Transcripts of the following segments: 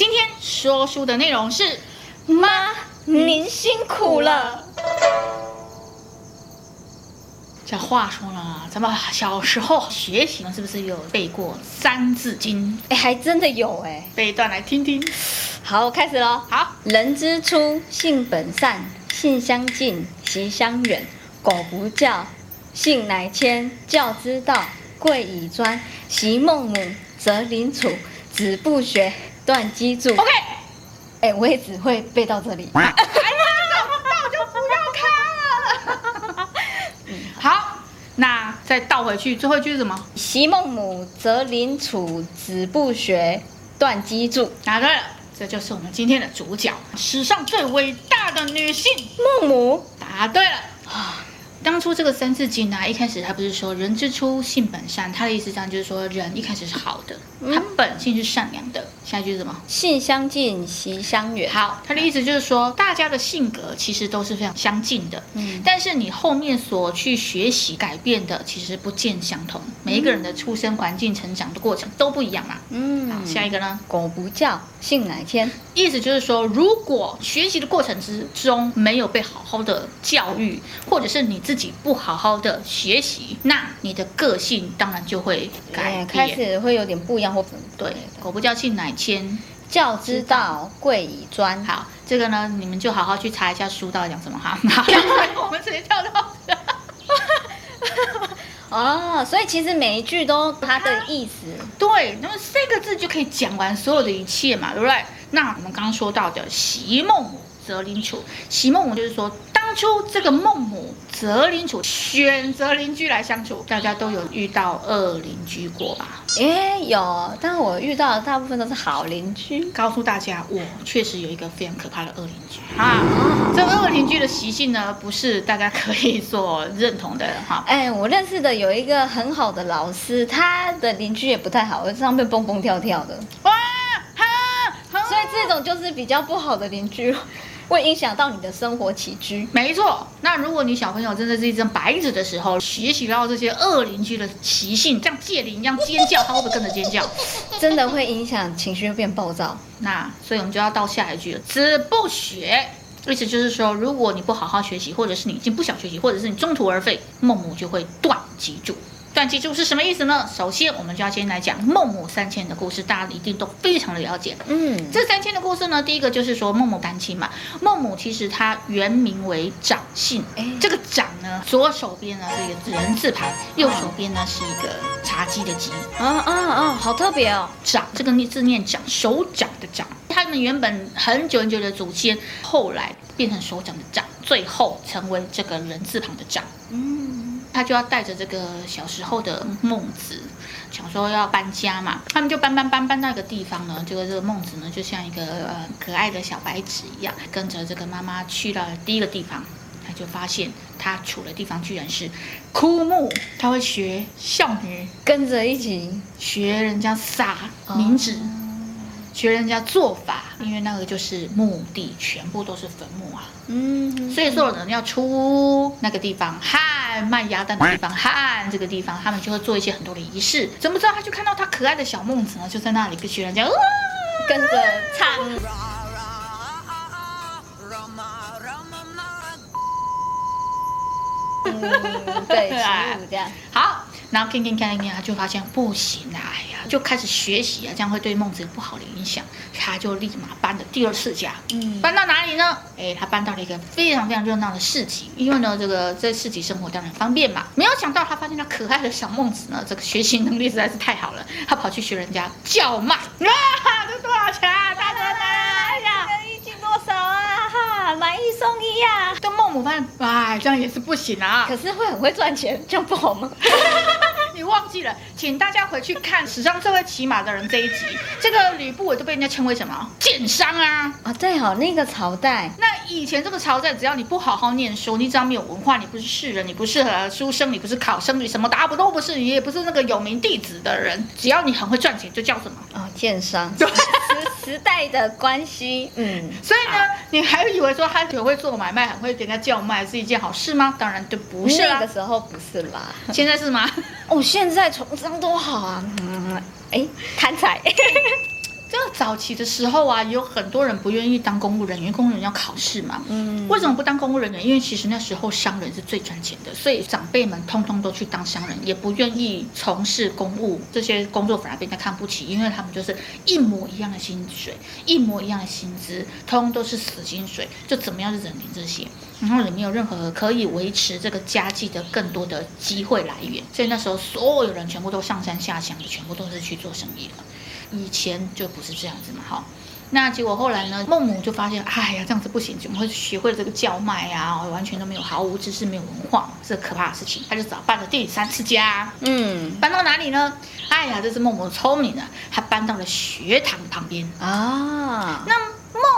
今天说书的内容是，妈，您辛苦了。这话说了，咱们小时候学习是不是有背过《三字经》？哎，还真的有哎，背一段来听听。好，开始喽。好，人之初，性本善，性相近，习相远。苟不教，性乃迁。教之道，贵以专。昔孟母，择邻处，子不学，断机杼。OK，哎，我也只会背到这里。哎呀，那我就不要看了。嗯，好，那再倒回去，最后一句是什么？昔孟母，择邻处，子不学，断机杼。答对了，这就是我们今天的主角，史上最伟大的女性孟母。答对了啊。当初这个《三字经》啊，一开始他不是说“人之初，性本善”，他的意思这样就是说，人一开始是好的，他本性是善良的。下一句是什么？性相近，习相远。好，他的意思就是说，大家的性格其实都是非常相近的，嗯，但是你后面所去学习改变的，其实不见相同。每一个人的出生环境、成长的过程都不一样嘛。嗯，好，下一个呢？苟不教，性乃迁。意思就是说，如果学习的过程之中没有被好好的教育，或者是你。自己不好好的学习，那你的个性当然就会改变，开始会有点不一样或对。苟不教，性乃迁。教之道，贵以专。好，这个呢，你们就好好去查一下书到底讲什么哈。我们直接跳到。哦，所以其实每一句都它的意思。对，那么四个字就可以讲完所有的一切嘛，对不对？那我们刚刚说到的“席孟母，择邻处”，昔孟母就是说。当初这个孟母择邻处，选择邻居来相处，大家都有遇到恶邻居过吧？哎，有，但我遇到的大部分都是好邻居。告诉大家，我确实有一个非常可怕的恶邻居啊！这个恶邻居的习性呢，不是大家可以所认同的哈。哎，我认识的有一个很好的老师，他的邻居也不太好，在上面蹦蹦跳跳的。哇哈！所以这种就是比较不好的邻居。会影响到你的生活起居，没错。那如果你小朋友真的是一张白纸的时候，学习到这些恶邻居的习性，像戒灵一样尖叫，他会不会跟着尖叫？真的会影响情绪，会变暴躁。那所以我们就要到下一句了，子不学，意思就是说，如果你不好好学习，或者是你已经不想学习，或者是你中途而废，孟母就会断机杼。断机杼是什么意思呢？首先，我们就要先来讲孟母三迁的故事，大家一定都非常的了解。嗯，这三迁的故事呢，第一个就是说孟母单亲嘛。孟母其实她原名为长信，哎，这个长呢，左手边呢是一个人字旁，右手边呢是一个茶几的几。啊啊啊，好特别哦！长这个字念长，手掌的掌。他们原本很久很久的祖先，后来变成手掌的掌，最后成为这个人字旁的长。嗯。他就要带着这个小时候的孟子，想说要搬家嘛，他们就搬搬搬搬到一个地方呢。这个这个孟子呢，就像一个呃可爱的小白纸一样，跟着这个妈妈去到了第一个地方，他就发现他处的地方居然是枯木，他会学少女跟着一起学人家撒冥纸。哦学人家做法，因为那个就是墓地，全部都是坟墓啊。嗯，所以所有人要出那个地方，汉卖鸭蛋的地方，汉这个地方，他们就会做一些很多的仪式。怎么知道？他就看到他可爱的小孟子呢，就在那里跟学人家，跟着唱。嗯，对，这样好。然后看看看看，他就发现不行啊，哎呀，就开始学习啊，这样会对孟子有不好的影响。他就立马搬了第二次家，嗯，搬到哪里呢？哎，他搬到了一个非常非常热闹的市集，因为呢，这个在市集生活当然方便嘛。没有想到，他发现他可爱的小孟子呢，这个学习能力实在是太好了，他跑去学人家叫卖，啊，这多少钱啊？大哥大，哎呀，一斤多少啊？哈，买一送一呀。跟孟母发现，哎，这样也是不行啊。可是会很会赚钱，这样不好吗？你忘记了，请大家回去看史上最会骑马的人这一集。这个吕不韦都被人家称为什么？奸商啊！啊，对哦，那个朝代，那以前这个朝代，只要你不好好念书，你只要没有文化，你不是士人，你不是书生，你不是考生，你什么答不都不是，你也不是那个有名弟子的人，只要你很会赚钱，就叫什么？哦，奸商。对，时代的关系，嗯。所以呢，啊、你还以为说他很会做买卖，很会给人家叫卖是一件好事吗？当然就不是啦。那个时候不是啦，现在是吗？哦，现在从商多好啊！嗯，哎，贪财。这个早期的时候啊，有很多人不愿意当公务人员，公务人员要考试嘛。嗯。为什么不当公务人员？因为其实那时候商人是最赚钱的，所以长辈们通通都去当商人，也不愿意从事公务这些工作，反而被人家看不起，因为他们就是一模一样的薪水，一模一样的薪资，通通都是死薪水，就怎么样就忍领这些，然后也没有任何可以维持这个家计的更多的机会来源，所以那时候所有人全部都上山下乡，全部都是去做生意了。以前就不是这样子嘛，哈，那结果后来呢，孟母就发现，哎呀，这样子不行，怎么会学会了这个叫卖啊？完全都没有，毫无知识，没有文化，这可怕的事情。他就找搬了第三次家，嗯，搬到哪里呢？哎呀，这是孟母聪明的，他搬到了学堂旁边啊，那。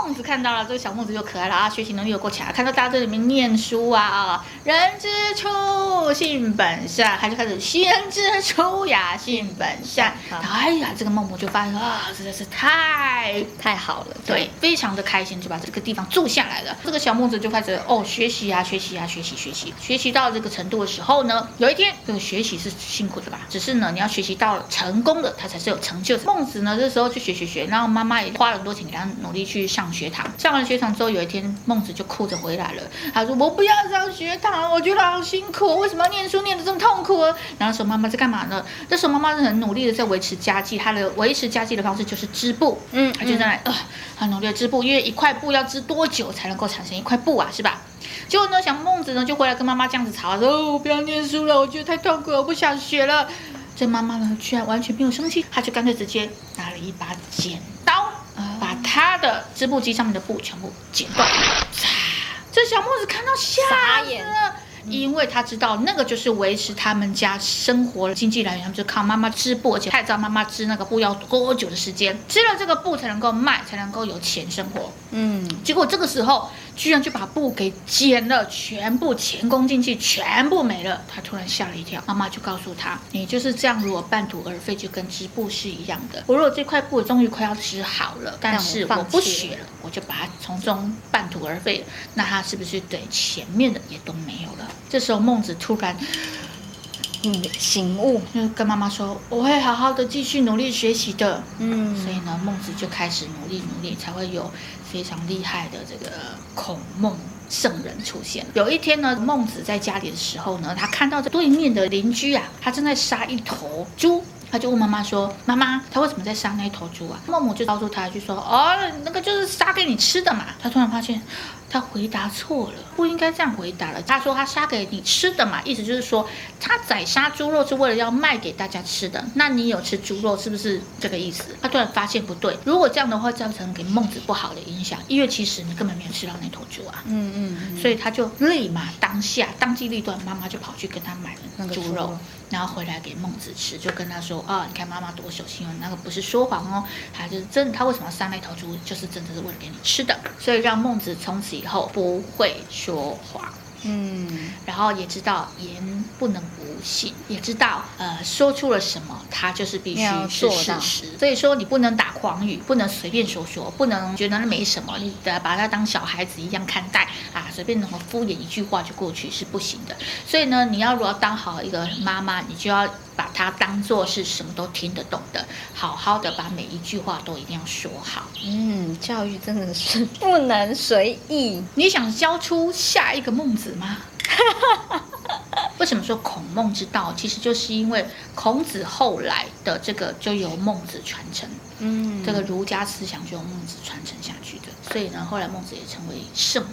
孟子看到了这个小孟子就可爱了啊，学习能力又够强，看到大家在里面念书啊，人之初，性本善，他就开始先之初呀，性本善。哎呀，这个孟母就发现啊，实在是太太好了，对，非常的开心，就把这个地方住下来了。这个小孟子就开始哦，学习啊，学习啊，学习学习，学习到这个程度的时候呢，有一天这个学习是辛苦的吧，只是呢，你要学习到成功的，他才是有成就的。孟子呢，这时候去学学学，然后妈妈也花了很多钱给他努力去。上学堂，上完学堂之后，有一天孟子就哭着回来了。他说：“我不要上学堂，我觉得好辛苦，为什么要念书念得这么痛苦？”然后说：“妈妈在干嘛呢？”这时候妈妈是很努力的在维持家计，她的维持家计的方式就是织布。嗯，她就在那呃很努力的织布，因为一块布要织多久才能够产生一块布啊？是吧？结果呢，小孟子呢就回来跟妈妈这样子吵，说：“哦，我不要念书了，我觉得太痛苦了，我不想学了。”这妈妈呢居然完全没有生气，她就干脆直接拿了一把剪刀。把她的织布机上面的布全部剪断，这小孟子看到瞎眼了，因为他知道那个就是维持他们家生活的经济来源，他们就靠妈妈织布，而且他也知道妈妈织那个布要多久的时间，织了这个布才能够卖，才能够有钱生活。嗯，结果这个时候。居然就把布给剪了，全部前功尽弃，全部没了。他突然吓了一跳，妈妈就告诉他：“你就是这样，如果半途而废，就跟织布是一样的。我如果这块布终于快要织好了，但是我不学了，我就把它从中半途而废了，那它是不是对前面的也都没有了？”这时候孟子突然，嗯，醒悟，就跟妈妈说：“我会好好的继续努力学习的。”嗯，所以呢，孟子就开始努力努力，才会有。非常厉害的这个孔孟圣人出现。有一天呢，孟子在家里的时候呢，他看到这对面的邻居啊，他正在杀一头猪，他就问妈妈说：“妈妈，他为什么在杀那一头猪啊？”孟母就告诉他，就说：“哦，那个就是杀给你吃的嘛。”他突然发现。他回答错了，不应该这样回答了。他说他杀给你吃的嘛，意思就是说他宰杀猪肉是为了要卖给大家吃的。那你有吃猪肉是不是这个意思？他突然发现不对，如果这样的话，造成给孟子不好的影响，因为其实你根本没有吃到那头猪啊。嗯嗯，嗯。所以他就立马当下当机立断，妈妈就跑去跟他买了那个猪肉，然后回来给孟子吃，就跟他说啊、哦，你看妈妈多小心哦，那个不是说谎哦，他就是真，他为什么要杀那头猪，就是真的是为了给你吃的。所以让孟子从此。以后不会说谎，嗯，然后也知道言不能不信，也知道呃说出了什么，他就是必须是事实。所以说你不能打诳语，不能随便说说，不能觉得那没什么，你得把他当小孩子一样看待啊，随便那么敷衍一句话就过去是不行的。所以呢，你要如果要当好一个妈妈，你就要。把它当做是什么都听得懂的，好好的把每一句话都一定要说好。嗯，教育真的是不能随意。你想教出下一个孟子吗？为什么说孔孟之道？其实就是因为孔子后来的这个就由孟子传承，嗯，这个儒家思想就由孟子传承下去的。所以呢，后来孟子也成为圣。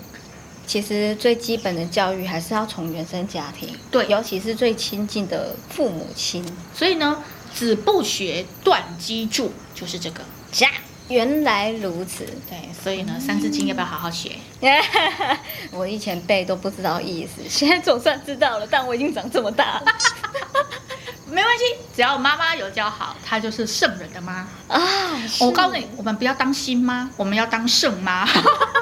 其实最基本的教育还是要从原生家庭，对，尤其是最亲近的父母亲。所以呢，子不学，断机杼，就是这个。家原来如此，对，所以呢，《三字经》要不要好好学？我以前背都不知道意思，现在总算知道了。但我已经长这么大了，没关系，只要妈妈有教好，她就是圣人的妈啊。我告诉你，我们不要当新妈，我们要当圣妈。